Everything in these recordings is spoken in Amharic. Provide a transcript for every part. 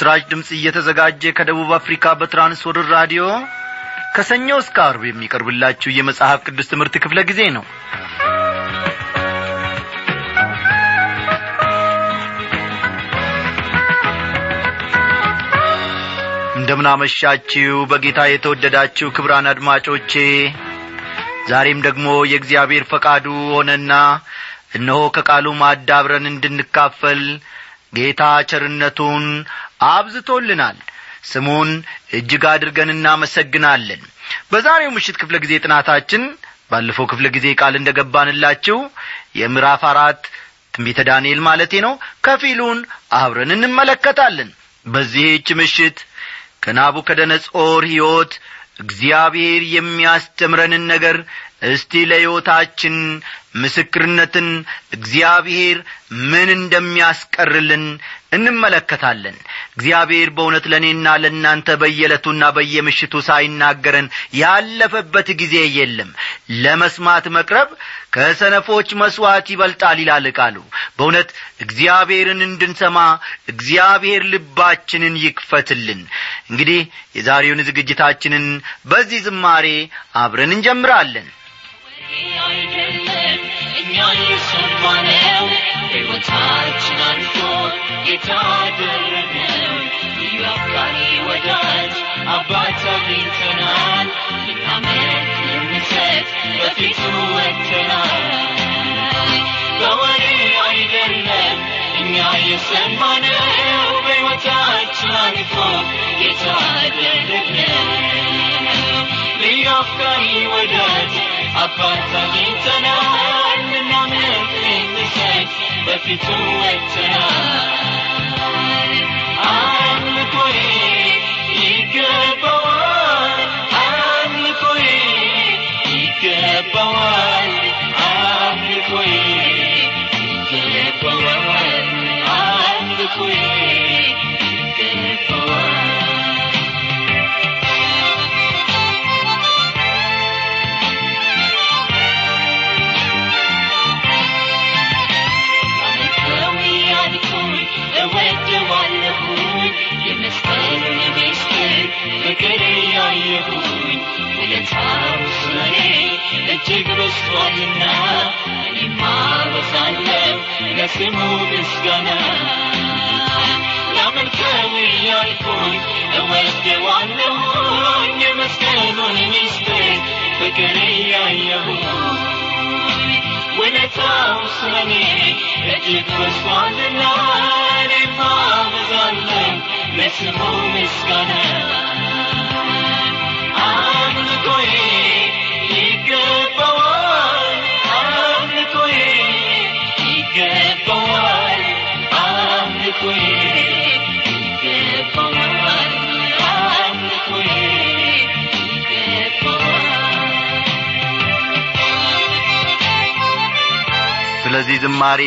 በምስራች ድምፅ እየተዘጋጀ ከደቡብ አፍሪካ በትራንስወርር ራዲዮ ከሰኞ እስከ አርብ የሚቀርብላችሁ የመጽሐፍ ቅዱስ ትምህርት ክፍለ ጊዜ ነው። እንደምናመሻችሁ በጌታ የተወደዳችሁ ክብራን አድማጮቼ ዛሬም ደግሞ የእግዚአብሔር ፈቃዱ ሆነና እነሆ ከቃሉ ማዳብረን እንድንካፈል ጌታ ቸርነቱን አብዝቶልናል። ስሙን እጅግ አድርገን እናመሰግናለን። በዛሬው ምሽት ክፍለ ጊዜ ጥናታችን ባለፈው ክፍለ ጊዜ ቃል እንደ ገባንላችሁ የምዕራፍ አራት ትንቢተ ዳንኤል ማለቴ ነው። ከፊሉን አብረን እንመለከታለን። በዚህች ምሽት ከናቡከደነጾር ሕይወት እግዚአብሔር የሚያስተምረንን ነገር እስቲ ለሕይወታችን ምስክርነትን እግዚአብሔር ምን እንደሚያስቀርልን እንመለከታለን። እግዚአብሔር በእውነት ለእኔና ለእናንተ በየዕለቱና በየምሽቱ ሳይናገረን ያለፈበት ጊዜ የለም። ለመስማት መቅረብ ከሰነፎች መሥዋዕት ይበልጣል ይላል ቃሉ። በእውነት እግዚአብሔርን እንድንሰማ እግዚአብሔር ልባችንን ይክፈትልን። እንግዲህ የዛሬውን ዝግጅታችንን በዚህ ዝማሬ አብረን እንጀምራለን አይደለም እኛ የሰማነው ሕይወታችን አልፎ የታደረገው ልዩ አፍቃሪ ወዳጅ አባት አግኝተናል ልናመልክ ልንሰጥ በፊቱ ወጥተናል በወሬ አይደለም እኛ የሰማነው በሕይወታችን አልፎ የታደረገው ልዩ አፍቃሪ ወዳጅ አባት አግኝተናል ልናመልክ ልንሰጥ በፊቱ ወጥተናል አምልኮዬ ይገባዋል የመስቀሉን ምስጢር ፍቅር ያየሁኝ ውለታው ስለኔ እጅግ በዝቷልና እኔማ በዛለሁ ለስሙ ምስጋና አምልኮዬ ይገባዋል አምልኮዬ ይገባዋል አምልኮዬ ስለዚህ ዝማሬ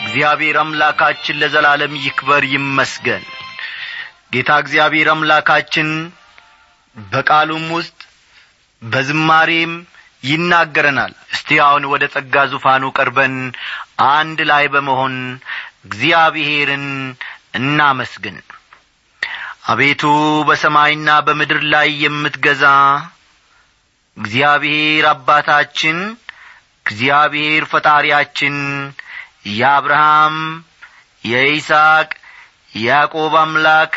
እግዚአብሔር አምላካችን ለዘላለም ይክበር ይመስገን። ጌታ እግዚአብሔር አምላካችን በቃሉም ውስጥ በዝማሬም ይናገረናል። እስቲ አሁን ወደ ጸጋ ዙፋኑ ቀርበን አንድ ላይ በመሆን እግዚአብሔርን እናመስግን። አቤቱ በሰማይና በምድር ላይ የምትገዛ እግዚአብሔር አባታችን እግዚአብሔር ፈጣሪያችን የአብርሃም የይስሐቅ የያዕቆብ አምላክ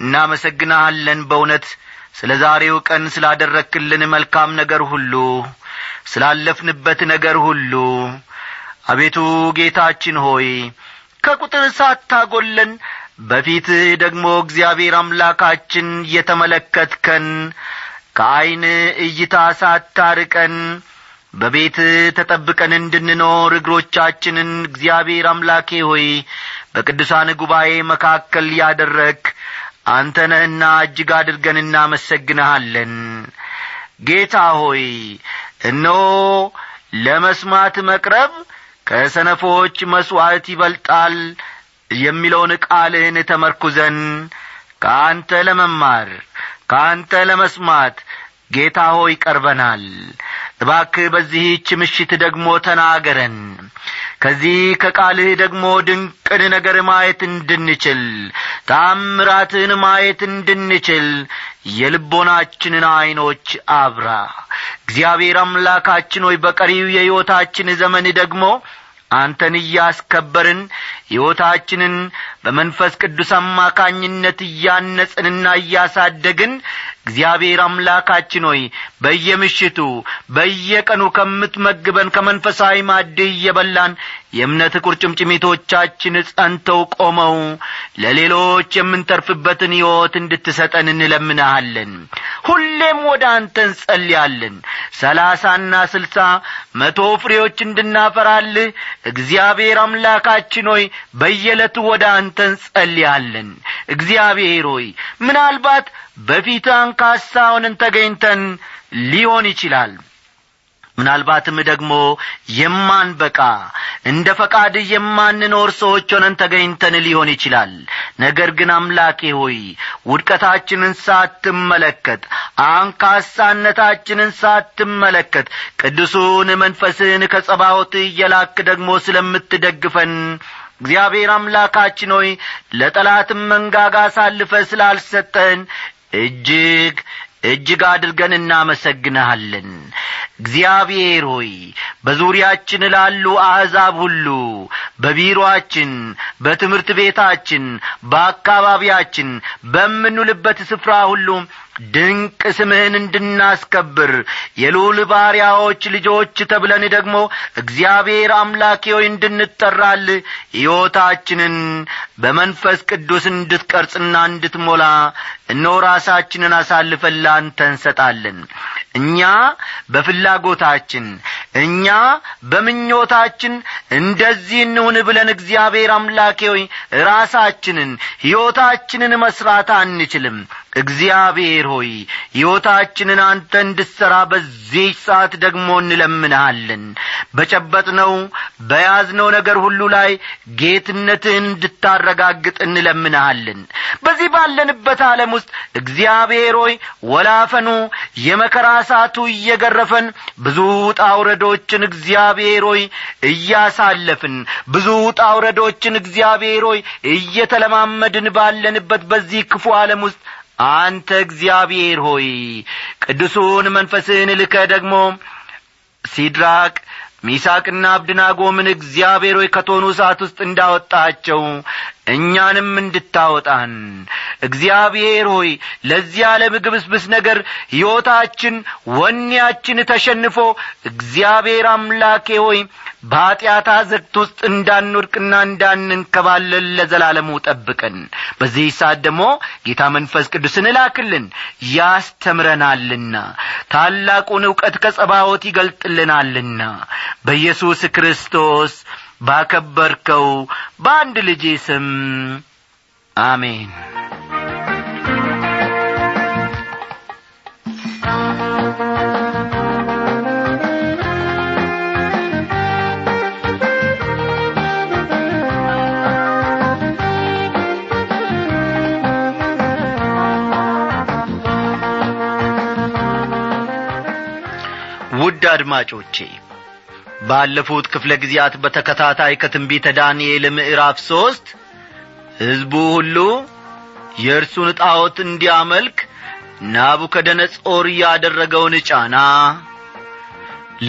እናመሰግንሃለን በእውነት ስለ ዛሬው ቀን ስላደረክልን መልካም ነገር ሁሉ ስላለፍንበት ነገር ሁሉ። አቤቱ ጌታችን ሆይ ከቁጥር ሳታጐለን በፊትህ ደግሞ እግዚአብሔር አምላካችን የተመለከትከን ከዐይን እይታ ሳታርቀን በቤት ተጠብቀን እንድንኖር እግሮቻችንን እግዚአብሔር አምላኬ ሆይ በቅዱሳን ጉባኤ መካከል ያደረግ አንተ እጅግ አድርገን እናመሰግንሃለን። ጌታ ሆይ እነሆ ለመስማት መቅረብ ከሰነፎች መሥዋዕት ይበልጣል የሚለውን ቃልህን ተመርኩዘን ከአንተ ለመማር ከአንተ ለመስማት ጌታ ሆይ ቀርበናል እባክህ በዚህች ምሽት ደግሞ ተናገረን። ከዚህ ከቃልህ ደግሞ ድንቅን ነገር ማየት እንድንችል ታምራትህን ማየት እንድንችል የልቦናችንን ዐይኖች አብራ። እግዚአብሔር አምላካችን ሆይ በቀሪው የሕይወታችን ዘመን ደግሞ አንተን እያስከበርን ሕይወታችንን በመንፈስ ቅዱስ አማካኝነት እያነጽንና እያሳደግን እግዚአብሔር አምላካችን ሆይ በየምሽቱ በየቀኑ ከምትመግበን ከመንፈሳዊ ማድ እየበላን የእምነት ቁርጭምጭሚቶቻችን ጸንተው ቆመው ለሌሎች የምንተርፍበትን ሕይወት እንድትሰጠን እንለምንሃለን። ሁሌም ወደ አንተ እንጸልያለን። ሰላሳና ስልሳ መቶ ፍሬዎች እንድናፈራልህ እግዚአብሔር አምላካችን ሆይ በየዕለቱ ወደ አንተ እንጸልያለን። እግዚአብሔር ሆይ ምናልባት በፊት አንካሳ ሆነን ተገኝተን ሊሆን ይችላል ምናልባትም ደግሞ የማንበቃ እንደ ፈቃድ የማንኖር ሰዎች ሆነን ተገኝተን ሊሆን ይችላል። ነገር ግን አምላኬ ሆይ ውድቀታችንን ሳትመለከት አንካሳነታችንን ሳትመለከት ቅዱሱን መንፈስህን ከጸባዖት እየላክ ደግሞ ስለምትደግፈን እግዚአብሔር አምላካችን ሆይ ለጠላትም መንጋጋ አሳልፈ ስላልሰጠን እጅግ እጅግ አድርገን እናመሰግንሃለን እግዚአብሔር ሆይ በዙሪያችን ላሉ አሕዛብ ሁሉ በቢሮአችን በትምህርት ቤታችን በአካባቢያችን በምንውልበት ስፍራ ሁሉ ድንቅ ስምህን እንድናስከብር የልዑል ባሪያዎች ልጆች ተብለን ደግሞ እግዚአብሔር አምላኬ ሆይ እንድንጠራል ሕይወታችንን በመንፈስ ቅዱስ እንድትቀርጽና እንድትሞላ እነሆ ራሳችንን አሳልፈን ላንተ እኛ በፍላጎታችን እኛ በምኞታችን እንደዚህ እንሁን ብለን እግዚአብሔር አምላኬ ራሳችንን ሕይወታችንን መሥራት አንችልም እግዚአብሔር ሆይ ሕይወታችንን አንተ እንድሠራ በዚህ ሰዓት ደግሞ እንለምንሃለን። በጨበጥነው በያዝነው ነገር ሁሉ ላይ ጌትነትህን እንድታረጋግጥ እንለምንሃለን። በዚህ ባለንበት ዓለም ውስጥ እግዚአብሔር ሆይ ወላፈኑ የመከራ እሳቱ እየገረፈን ብዙ ጣውረዶችን እግዚአብሔር ሆይ እያሳለፍን ብዙ ጣውረዶችን እግዚአብሔር ሆይ እየተለማመድን ባለንበት በዚህ ክፉ ዓለም ውስጥ አንተ እግዚአብሔር ሆይ ቅዱሱን መንፈስህን ልከ ደግሞ ሲድራቅ ሚሳቅና አብድናጎምን እግዚአብሔር ሆይ ከቶኑ እሳት ውስጥ እንዳወጣቸው እኛንም እንድታወጣን። እግዚአብሔር ሆይ ለዚህ ዓለም ግብስብስ ነገር ሕይወታችን ወኔያችን ተሸንፎ እግዚአብሔር አምላኬ ሆይ በኀጢአት አዘግት ውስጥ እንዳንወድቅና እንዳንንከባለል ለዘላለሙ ጠብቀን። በዚህ ሰዓት ደግሞ ጌታ መንፈስ ቅዱስን እላክልን ያስተምረናልና ታላቁን ዕውቀት ከጸባዖት ይገልጥልናልና። በኢየሱስ ክርስቶስ ባከበርከው በአንድ ልጄ ስም አሜን አድማጮቼ ባለፉት ክፍለ ጊዜያት በተከታታይ ከትንቢተ ዳንኤል ምዕራፍ ሦስት ሕዝቡ ሁሉ የእርሱን ጣዖት እንዲያመልክ ናቡከደነጾር ያደረገውን ጫና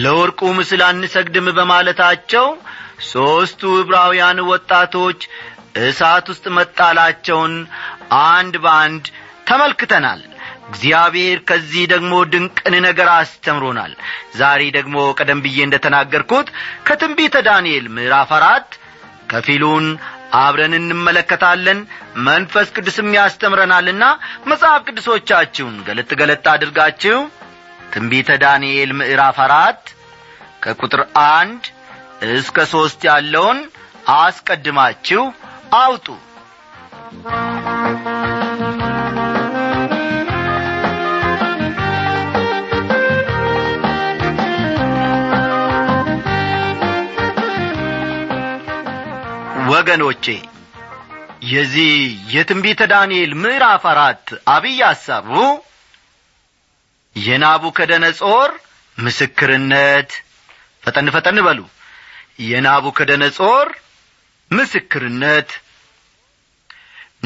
ለወርቁ ምስል አንሰግድም በማለታቸው ሦስቱ ዕብራውያን ወጣቶች እሳት ውስጥ መጣላቸውን አንድ በአንድ ተመልክተናል እግዚአብሔር ከዚህ ደግሞ ድንቅን ነገር አስተምሮናል። ዛሬ ደግሞ ቀደም ብዬ እንደ ተናገርኩት ከትንቢተ ዳንኤል ምዕራፍ አራት ከፊሉን አብረን እንመለከታለን። መንፈስ ቅዱስም ያስተምረናልና መጽሐፍ ቅዱሶቻችሁን ገለጥ ገለጥ አድርጋችሁ ትንቢተ ዳንኤል ምዕራፍ አራት ከቁጥር አንድ እስከ ሦስት ያለውን አስቀድማችሁ አውጡ ወገኖቼ የዚህ የትንቢተ ዳንኤል ምዕራፍ አራት አብይ ሐሳቡ የናቡከደነጾር ምስክርነት። ፈጠን ፈጠን በሉ። የናቡከደነጾር ምስክርነት።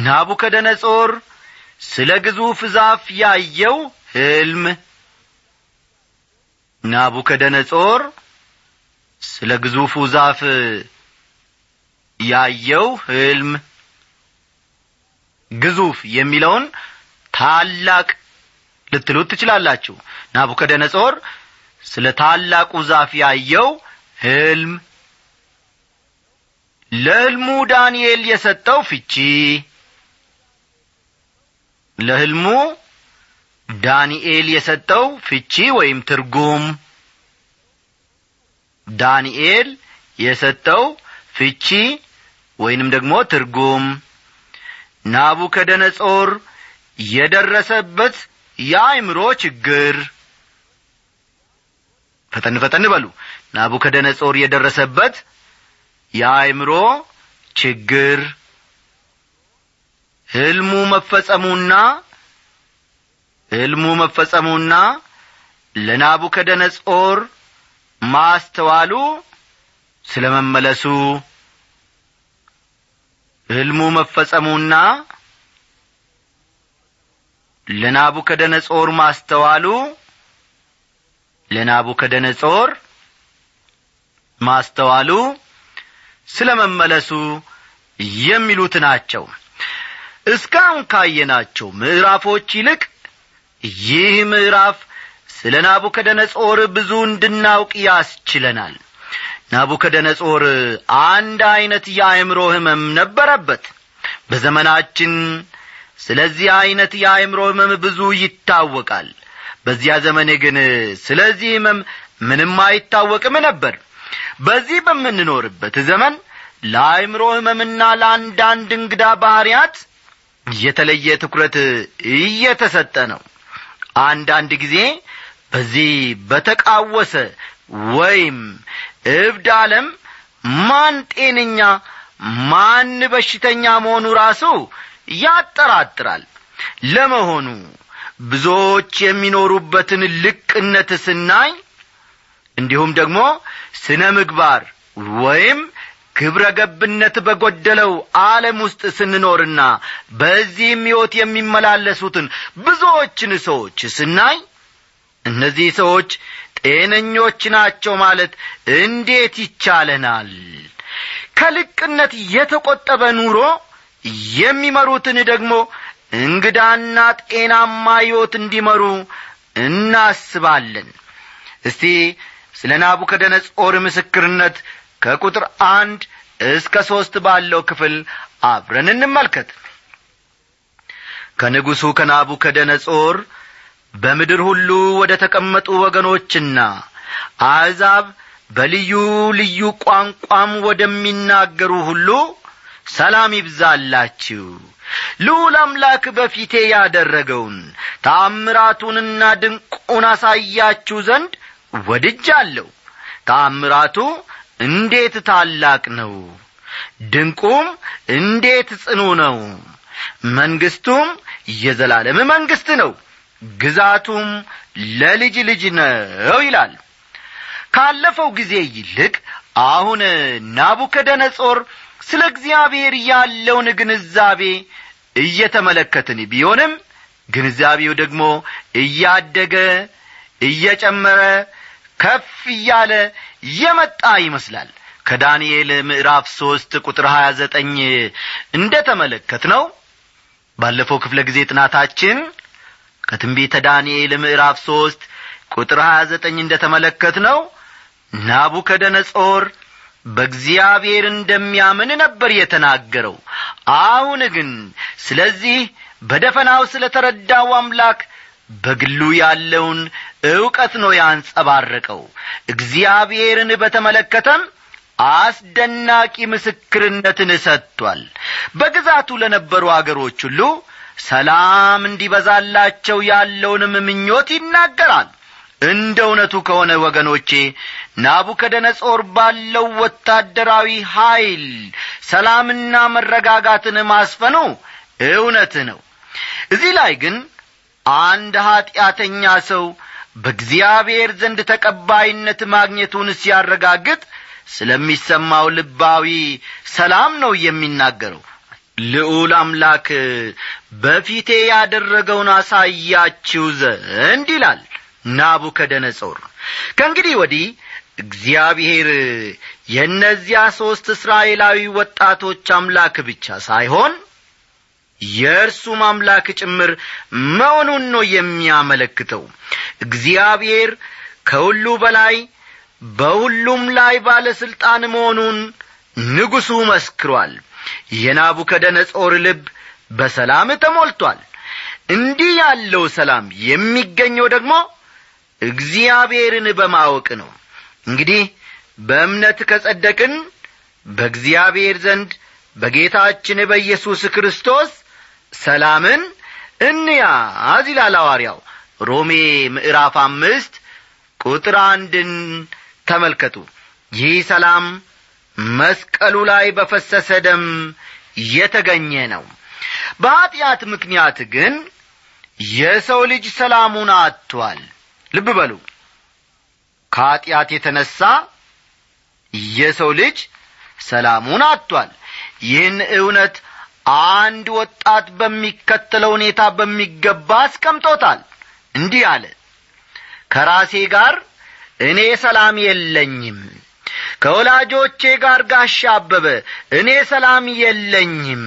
ናቡከደነጾር ስለ ግዙፍ ዛፍ ያየው ሕልም። ናቡከደነጾር ስለ ግዙፉ ዛፍ ያየው ሕልም ግዙፍ የሚለውን ታላቅ ልትሉት ትችላላችሁ። ናቡከደነጾር ስለ ታላቁ ዛፍ ያየው ሕልም ለሕልሙ ዳንኤል የሰጠው ፍቺ ለሕልሙ ዳንኤል የሰጠው ፍቺ ወይም ትርጉም ዳንኤል የሰጠው ፍቺ ወይንም ደግሞ ትርጉም። ናቡከደነጾር የደረሰበት የአእምሮ ችግር። ፈጠን ፈጠን በሉ። ናቡከደነጾር የደረሰበት የአእምሮ ችግር። ሕልሙ መፈጸሙና ሕልሙ መፈጸሙና ለናቡከደነጾር ማስተዋሉ ስለ መመለሱ ሕልሙ መፈጸሙና ለናቡከደነጾር ማስተዋሉ ለናቡከደነጾር ማስተዋሉ ስለ መመለሱ የሚሉት ናቸው። እስካሁን ካየናቸው ምዕራፎች ይልቅ ይህ ምዕራፍ ስለ ናቡከደነጾር ብዙ እንድናውቅ ያስችለናል ናቡከደነጾር አንድ ዐይነት የአእምሮ ሕመም ነበረበት። በዘመናችን ስለዚህ ዐይነት የአእምሮ ሕመም ብዙ ይታወቃል። በዚያ ዘመን ግን ስለዚህ ሕመም ምንም አይታወቅም ነበር። በዚህ በምንኖርበት ዘመን ለአእምሮ ሕመምና ለአንዳንድ እንግዳ ባሕርያት የተለየ ትኩረት እየተሰጠ ነው። አንዳንድ ጊዜ በዚህ በተቃወሰ ወይም እብድ ዓለም ማን ጤነኛ ማን በሽተኛ መሆኑ ራሱ ያጠራጥራል። ለመሆኑ ብዙዎች የሚኖሩበትን ልቅነት ስናይ እንዲሁም ደግሞ ስነ ምግባር ወይም ግብረ ገብነት በጐደለው ዓለም ውስጥ ስንኖርና በዚህም ሕይወት የሚመላለሱትን ብዙዎችን ሰዎች ስናይ እነዚህ ሰዎች ጤነኞች ናቸው ማለት እንዴት ይቻለናል? ከልቅነት የተቈጠበ ኑሮ የሚመሩትን ደግሞ እንግዳና ጤናማ ሕይወት እንዲመሩ እናስባለን። እስቲ ስለ ናቡከደነጾር ምስክርነት ከቁጥር አንድ እስከ ሦስት ባለው ክፍል አብረን እንመልከት። ከንጉሡ ከናቡከደነጾር በምድር ሁሉ ወደ ተቀመጡ ወገኖችና አሕዛብ በልዩ ልዩ ቋንቋም ወደሚናገሩ ሁሉ ሰላም ይብዛላችሁ። ልዑል አምላክ በፊቴ ያደረገውን ታምራቱንና ድንቁን አሳያችሁ ዘንድ ወድጃለሁ። ታምራቱ እንዴት ታላቅ ነው! ድንቁም እንዴት ጽኑ ነው! መንግስቱም የዘላለም መንግስት ነው ግዛቱም ለልጅ ልጅ ነው ይላል። ካለፈው ጊዜ ይልቅ አሁን ናቡከደነጾር ስለ እግዚአብሔር ያለውን ግንዛቤ እየተመለከትን ቢሆንም ግንዛቤው ደግሞ እያደገ እየጨመረ ከፍ እያለ የመጣ ይመስላል። ከዳንኤል ምዕራፍ ሦስት ቁጥር ሀያ ዘጠኝ እንደ ተመለከት ነው ባለፈው ክፍለ ጊዜ ጥናታችን ከትንቢተ ዳንኤል ምዕራፍ ሦስት ቁጥር ሀያ ዘጠኝ እንደ ተመለከት ነው ናቡከደነጾር በእግዚአብሔር እንደሚያምን ነበር የተናገረው። አሁን ግን ስለዚህ በደፈናው ስለ ተረዳው አምላክ በግሉ ያለውን ዕውቀት ነው ያንጸባረቀው። እግዚአብሔርን በተመለከተም አስደናቂ ምስክርነትን ሰጥቷል። በግዛቱ ለነበሩ አገሮች ሁሉ ሰላም እንዲበዛላቸው ያለውንም ምኞት ይናገራል። እንደ እውነቱ ከሆነ ወገኖቼ ናቡከደነጾር ባለው ወታደራዊ ኀይል ሰላምና መረጋጋትን ማስፈኑ እውነት ነው። እዚህ ላይ ግን አንድ ኀጢአተኛ ሰው በእግዚአብሔር ዘንድ ተቀባይነት ማግኘቱን ሲያረጋግጥ ስለሚሰማው ልባዊ ሰላም ነው የሚናገረው ልዑል አምላክ በፊቴ ያደረገውን አሳያችሁ ዘንድ ይላል ናቡከደነጾር። ከእንግዲህ ወዲህ እግዚአብሔር የእነዚያ ሦስት እስራኤላዊ ወጣቶች አምላክ ብቻ ሳይሆን የእርሱም አምላክ ጭምር መሆኑን ነው የሚያመለክተው። እግዚአብሔር ከሁሉ በላይ በሁሉም ላይ ባለሥልጣን መሆኑን ንጉሡ መስክሯል የናቡከደነጾር ልብ በሰላም ተሞልቷል። እንዲህ ያለው ሰላም የሚገኘው ደግሞ እግዚአብሔርን በማወቅ ነው። እንግዲህ በእምነት ከጸደቅን በእግዚአብሔር ዘንድ በጌታችን በኢየሱስ ክርስቶስ ሰላምን እንያዝ ይላል ሐዋርያው። ሮሜ ምዕራፍ አምስት ቁጥር አንድን ተመልከቱ። ይህ ሰላም መስቀሉ ላይ በፈሰሰ ደም የተገኘ ነው። በኀጢአት ምክንያት ግን የሰው ልጅ ሰላሙን አጥቷል። ልብ በሉ። ከኀጢአት የተነሣ የሰው ልጅ ሰላሙን አጥቷል። ይህን እውነት አንድ ወጣት በሚከተለው ሁኔታ በሚገባ አስቀምጦታል። እንዲህ አለ። ከራሴ ጋር እኔ ሰላም የለኝም ከወላጆቼ ጋር ጋሻ አበበ እኔ ሰላም የለኝም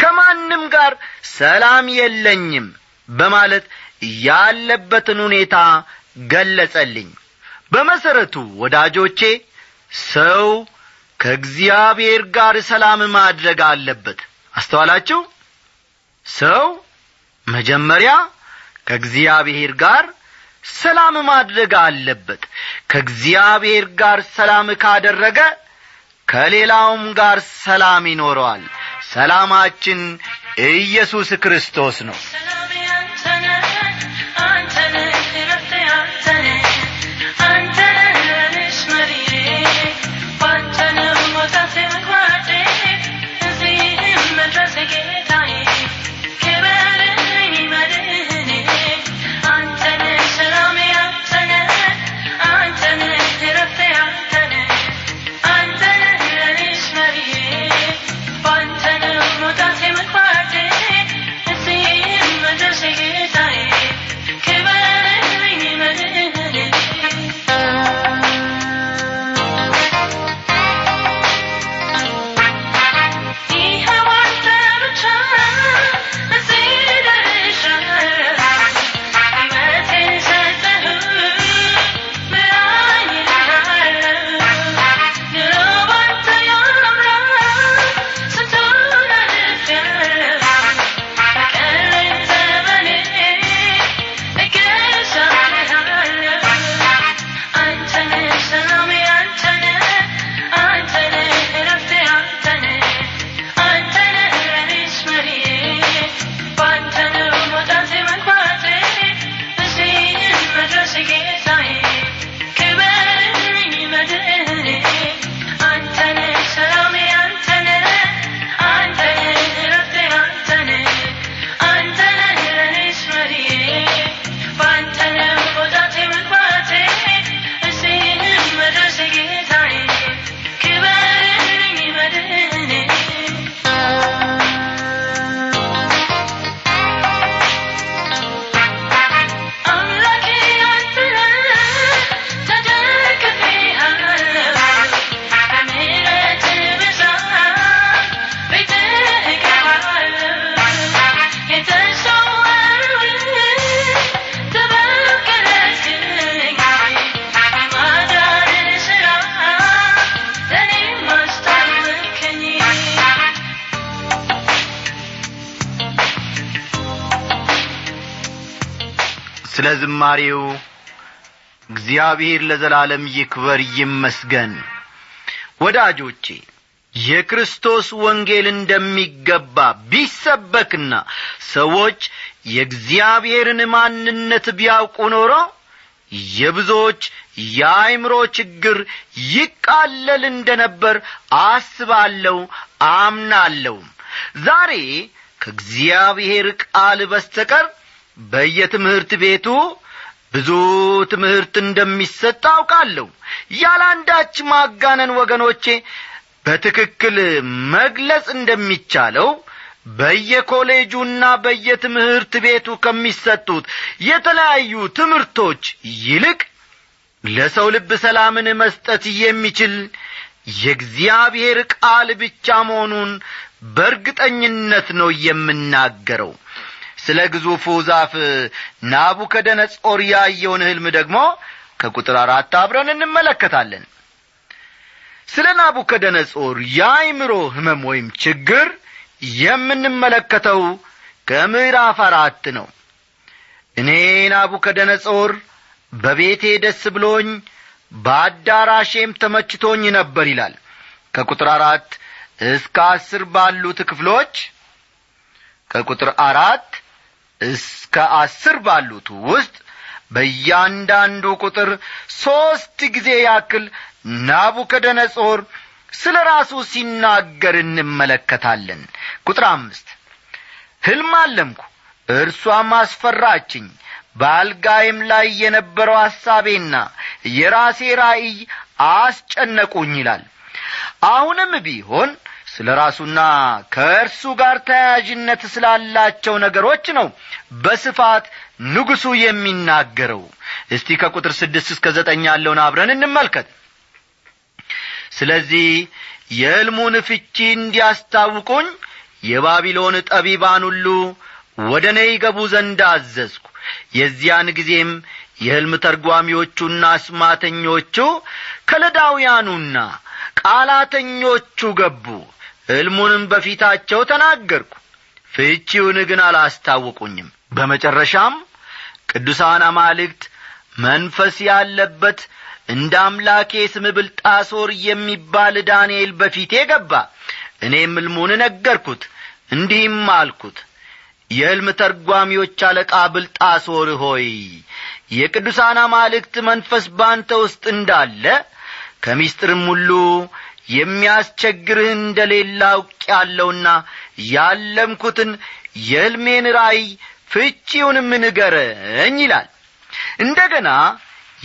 ከማንም ጋር ሰላም የለኝም በማለት ያለበትን ሁኔታ ገለጸልኝ። በመሠረቱ ወዳጆቼ ሰው ከእግዚአብሔር ጋር ሰላም ማድረግ አለበት። አስተዋላችሁ? ሰው መጀመሪያ ከእግዚአብሔር ጋር ሰላም ማድረግ አለበት። ከእግዚአብሔር ጋር ሰላም ካደረገ ከሌላውም ጋር ሰላም ይኖረዋል። ሰላማችን ኢየሱስ ክርስቶስ ነው ዝማሬው እግዚአብሔር ለዘላለም ይክበር ይመስገን። ወዳጆቼ የክርስቶስ ወንጌል እንደሚገባ ቢሰበክና ሰዎች የእግዚአብሔርን ማንነት ቢያውቁ ኖሮ የብዙዎች የአእምሮ ችግር ይቃለል እንደ ነበር አስባለሁ አምናለሁም ዛሬ ከእግዚአብሔር ቃል በስተቀር በየትምህርት ቤቱ ብዙ ትምህርት እንደሚሰጥ አውቃለሁ። ያለ አንዳች ማጋነን ወገኖቼ በትክክል መግለጽ እንደሚቻለው በየኮሌጁና በየትምህርት ቤቱ ከሚሰጡት የተለያዩ ትምህርቶች ይልቅ ለሰው ልብ ሰላምን መስጠት የሚችል የእግዚአብሔር ቃል ብቻ መሆኑን በእርግጠኝነት ነው የምናገረው ስለ ግዙፉ ዛፍ ናቡከደነጾር ያየውን ሕልም ደግሞ ከቁጥር አራት አብረን እንመለከታለን። ስለ ናቡከደነጾር የአይምሮ ህመም ወይም ችግር የምንመለከተው ከምዕራፍ አራት ነው። እኔ ናቡከደነጾር በቤቴ ደስ ብሎኝ በአዳራሼም ተመችቶኝ ነበር ይላል። ከቁጥር አራት እስከ አስር ባሉት ክፍሎች ከቁጥር አራት እስከ አስር ባሉት ውስጥ በእያንዳንዱ ቁጥር ሦስት ጊዜ ያክል ናቡከደነጾር ስለ ራሱ ሲናገር እንመለከታለን። ቁጥር አምስት ሕልም አለምኩ እርሷም አስፈራችኝ። በአልጋይም ላይ የነበረው ሐሳቤና የራሴ ራእይ አስጨነቁኝ ይላል። አሁንም ቢሆን ስለ ራሱና ከእርሱ ጋር ተያያዥነት ስላላቸው ነገሮች ነው በስፋት ንጉሡ የሚናገረው። እስቲ ከቁጥር ስድስት እስከ ዘጠኝ ያለውን አብረን እንመልከት። ስለዚህ የሕልሙን ፍቺ እንዲያስታውቁኝ የባቢሎን ጠቢባን ሁሉ ወደ እኔ ይገቡ ዘንድ አዘዝኩ። የዚያን ጊዜም የሕልም ተርጓሚዎቹና አስማተኞቹ ከለዳውያኑና ቃላተኞቹ ገቡ ሕልሙንም በፊታቸው ተናገርኩ። ፍቺውን ግን አላስታወቁኝም በመጨረሻም ቅዱሳን አማልክት መንፈስ ያለበት እንደ አምላኬ ስም ብልጣሶር የሚባል ዳንኤል በፊቴ ገባ። እኔም ሕልሙን ነገርኩት እንዲህም አልኩት የሕልም ተርጓሚዎች አለቃ ብልጣሶር ሆይ የቅዱሳን አማልክት መንፈስ ባንተ ውስጥ እንዳለ ከምስጢርም ሁሉ የሚያስቸግርህ እንደሌለ አውቄአለሁና ያለምኩትን የሕልሜን ራእይ ፍቺውንም ንገረኝ ይላል። እንደ ገና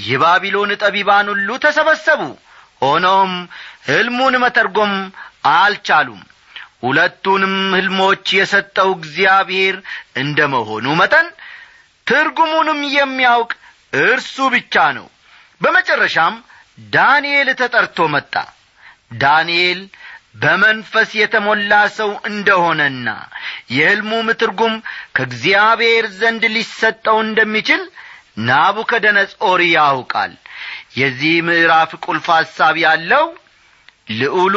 የባቢሎን ጠቢባን ሁሉ ተሰበሰቡ። ሆኖም ሕልሙን መተርጎም አልቻሉም። ሁለቱንም ሕልሞች የሰጠው እግዚአብሔር እንደ መሆኑ መጠን ትርጉሙንም የሚያውቅ እርሱ ብቻ ነው። በመጨረሻም ዳንኤል ተጠርቶ መጣ ዳንኤል በመንፈስ የተሞላ ሰው እንደሆነና የሕልሙም ትርጉም ከእግዚአብሔር ዘንድ ሊሰጠው እንደሚችል ናቡከደነጾር ያውቃል። የዚህ ምዕራፍ ቁልፍ ሐሳብ ያለው ልዑሉ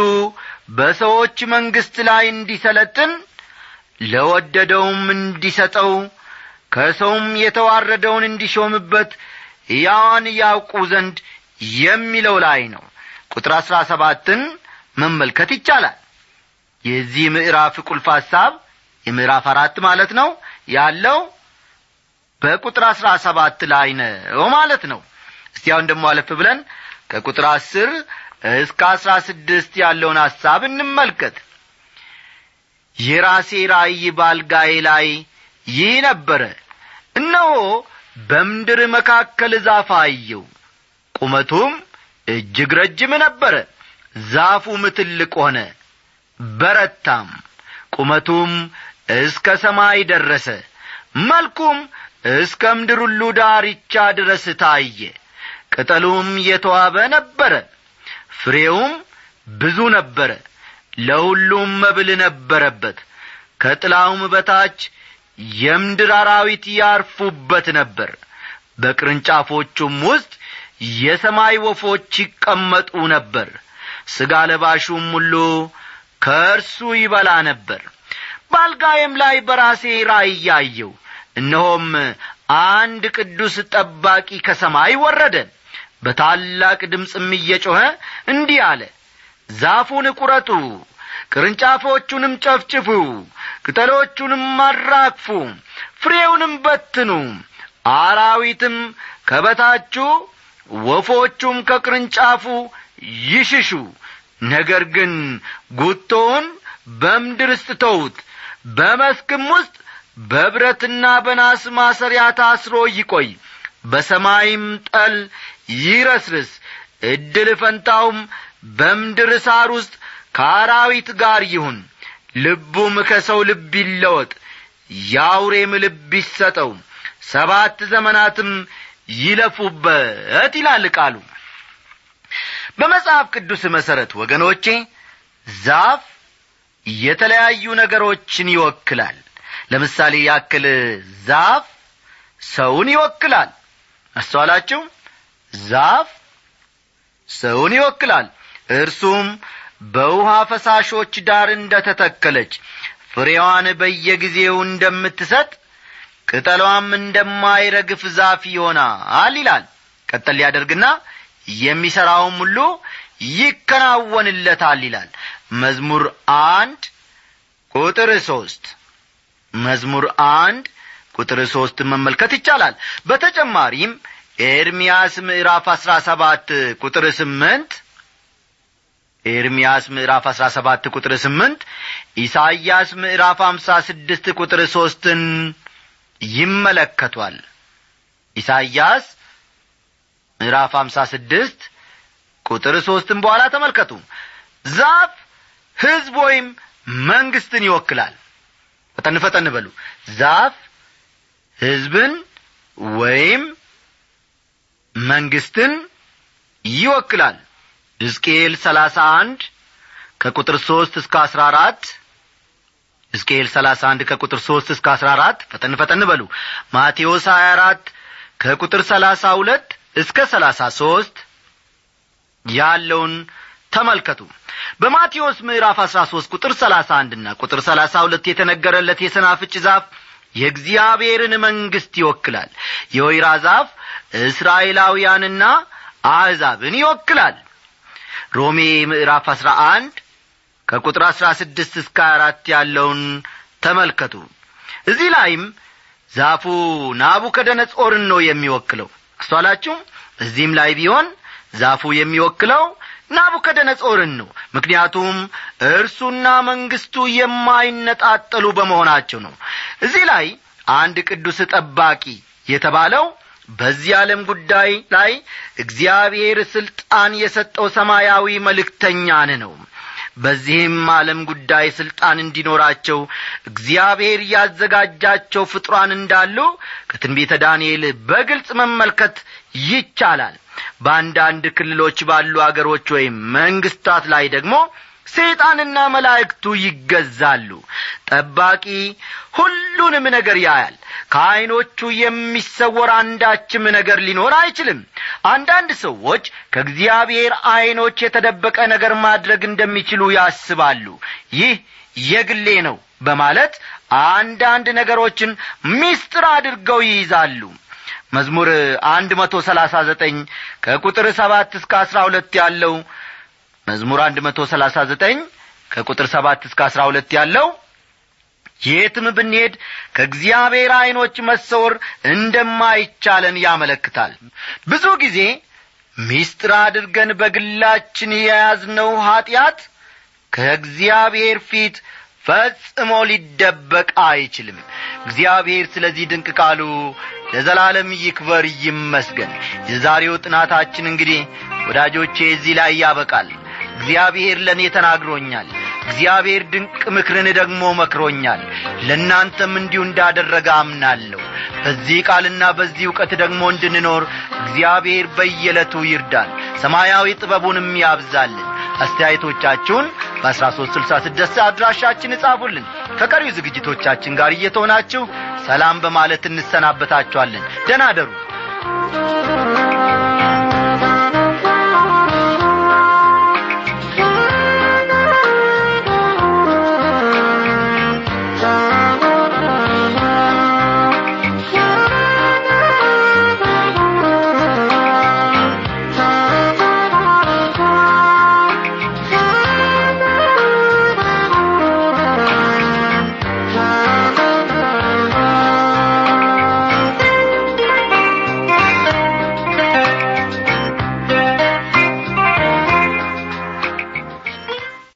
በሰዎች መንግሥት ላይ እንዲሰለጥን ለወደደውም እንዲሰጠው ከሰውም የተዋረደውን እንዲሾምበት ሕያዋን ያውቁ ዘንድ የሚለው ላይ ነው ቁጥር አሥራ ሰባትን መመልከት ይቻላል። የዚህ ምዕራፍ ቁልፍ ሐሳብ የምዕራፍ አራት ማለት ነው ያለው በቁጥር አሥራ ሰባት ላይ ነው ማለት ነው። እስቲ አሁን አለፍ ብለን ከቁጥር አስር እስከ አሥራ ስድስት ያለውን ሐሳብ እንመልከት። የራሴ ራእይ ባልጋዬ ላይ ይህ ነበረ። እነሆ በምድር መካከል ዛፍ አየው ቁመቱም እጅግ ረጅም ነበረ ዛፉም ትልቅ ሆነ። በረታም። ቁመቱም እስከ ሰማይ ደረሰ። መልኩም እስከ ምድር ሁሉ ዳርቻ ድረስ ታየ። ቅጠሉም የተዋበ ነበረ ፍሬውም ብዙ ነበረ ለሁሉም መብል ነበረበት። ከጥላውም በታች የምድር አራዊት ያርፉበት ነበር። በቅርንጫፎቹም ውስጥ የሰማይ ወፎች ይቀመጡ ነበር። ሥጋ ለባሹም ሁሉ ከእርሱ ይበላ ነበር። በአልጋዬም ላይ በራሴ ራእይ ያየው እነሆም አንድ ቅዱስ ጠባቂ ከሰማይ ወረደ። በታላቅ ድምፅም እየጮኸ እንዲህ አለ ዛፉን ቁረጡ ቅርንጫፎቹንም ጨፍጭፉ ቅጠሎቹንም አራግፉ ፍሬውንም በትኑ አራዊትም ከበታችሁ ወፎቹም ከቅርንጫፉ ይሽሹ። ነገር ግን ጉቶውን በምድር ውስጥ በመስክም ውስጥ በብረትና በናስ ማሰሪያ ታስሮ ይቆይ። በሰማይም ጠል ይረስርስ። ዕድል ፈንታውም በምድር ሳር ውስጥ ከአራዊት ጋር ይሁን። ልቡም ከሰው ልብ ይለወጥ። የአውሬም ልብ ይሰጠው። ሰባት ዘመናትም ይለፉበት ይላል ቃሉ። በመጽሐፍ ቅዱስ መሠረት ወገኖቼ ዛፍ የተለያዩ ነገሮችን ይወክላል። ለምሳሌ ያክል ዛፍ ሰውን ይወክላል። አስተዋላችሁ? ዛፍ ሰውን ይወክላል። እርሱም በውሃ ፈሳሾች ዳር እንደ ተተከለች ፍሬዋን በየጊዜው እንደምትሰጥ ቅጠሏም እንደማይረግፍ ዛፍ ይሆናል ይላል። ቀጠል ሊያደርግና የሚሠራውም ሁሉ ይከናወንለታል ይላል። መዝሙር አንድ ቁጥር ሦስት መዝሙር አንድ ቁጥር ሦስት መመልከት ይቻላል። በተጨማሪም ኤርምያስ ምዕራፍ አሥራ ሰባት ቁጥር ስምንት ኤርምያስ ምዕራፍ አሥራ ሰባት ቁጥር ስምንት ኢሳይያስ ምዕራፍ አምሳ ስድስት ቁጥር ሦስትን ይመለከቷል። ኢሳይያስ ምዕራፍ አምሳ ስድስት ቁጥር ሦስትን በኋላ ተመልከቱ። ዛፍ ሕዝብ ወይም መንግስትን ይወክላል። ፈጠን ፈጠን በሉ። ዛፍ ሕዝብን ወይም መንግስትን ይወክላል። ሕዝቅኤል ሰላሳ አንድ ከቁጥር ሦስት እስከ አስራ አራት ሕዝቅኤል ሰላሳ አንድ ከቁጥር ሦስት እስከ አስራ አራት ፈጠን ፈጠን በሉ። ማቴዎስ ሀያ አራት ከቁጥር ሰላሳ ሁለት እስከ ሰላሳ ሦስት ያለውን ተመልከቱ። በማቴዎስ ምዕራፍ አሥራ ሦስት ቁጥር ሰላሳ አንድና ቁጥር ሰላሳ ሁለት የተነገረለት የሰናፍጭ ዛፍ የእግዚአብሔርን መንግሥት ይወክላል። የወይራ ዛፍ እስራኤላውያንና አሕዛብን ይወክላል። ሮሜ ምዕራፍ አሥራ አንድ ከቁጥር አሥራ ስድስት እስከ አራት ያለውን ተመልከቱ። እዚህ ላይም ዛፉ ናቡከደነጾርን ነው የሚወክለው። አስተዋላችሁ? እዚህም ላይ ቢሆን ዛፉ የሚወክለው ናቡከደነጾርን ነው። ምክንያቱም እርሱና መንግስቱ የማይነጣጠሉ በመሆናቸው ነው። እዚህ ላይ አንድ ቅዱስ ጠባቂ የተባለው በዚህ ዓለም ጉዳይ ላይ እግዚአብሔር ሥልጣን የሰጠው ሰማያዊ መልእክተኛን ነው በዚህም ዓለም ጉዳይ ሥልጣን እንዲኖራቸው እግዚአብሔር ያዘጋጃቸው ፍጥሯን እንዳሉ ከትንቢተ ዳንኤል በግልጽ መመልከት ይቻላል። በአንዳንድ ክልሎች ባሉ አገሮች ወይም መንግስታት ላይ ደግሞ ሰይጣንና መላእክቱ ይገዛሉ። ጠባቂ ሁሉንም ነገር ያያል። ከዐይኖቹ የሚሰወር አንዳችም ነገር ሊኖር አይችልም አንዳንድ ሰዎች ከእግዚአብሔር ዐይኖች የተደበቀ ነገር ማድረግ እንደሚችሉ ያስባሉ። ይህ የግሌ ነው በማለት አንዳንድ ነገሮችን ሚስጥር አድርገው ይይዛሉ። መዝሙር አንድ መቶ ሰላሳ ዘጠኝ ከቁጥር ሰባት እስከ አስራ ሁለት ያለው መዝሙር አንድ መቶ ሰላሳ ዘጠኝ ከቁጥር ሰባት እስከ አስራ ሁለት ያለው የትም ብንሄድ ከእግዚአብሔር ዐይኖች መሰወር እንደማይቻለን ያመለክታል። ብዙ ጊዜ ሚስጥር አድርገን በግላችን የያዝነው ኀጢአት ከእግዚአብሔር ፊት ፈጽሞ ሊደበቅ አይችልም። እግዚአብሔር ስለዚህ ድንቅ ቃሉ ለዘላለም ይክበር ይመስገን። የዛሬው ጥናታችን እንግዲህ ወዳጆቼ እዚህ ላይ ያበቃል። እግዚአብሔር ለእኔ ተናግሮኛል እግዚአብሔር ድንቅ ምክርን ደግሞ መክሮኛል። ለእናንተም እንዲሁ እንዳደረገ አምናለሁ። በዚህ ቃልና በዚህ ዕውቀት ደግሞ እንድንኖር እግዚአብሔር በየዕለቱ ይርዳል ሰማያዊ ጥበቡንም ያብዛልን። አስተያየቶቻችሁን በአሥራ ሦስት ስልሳ ስድስት አድራሻችን እጻፉልን ከቀሪው ዝግጅቶቻችን ጋር እየተሆናችሁ ሰላም በማለት እንሰናበታችኋለን። ደናደሩ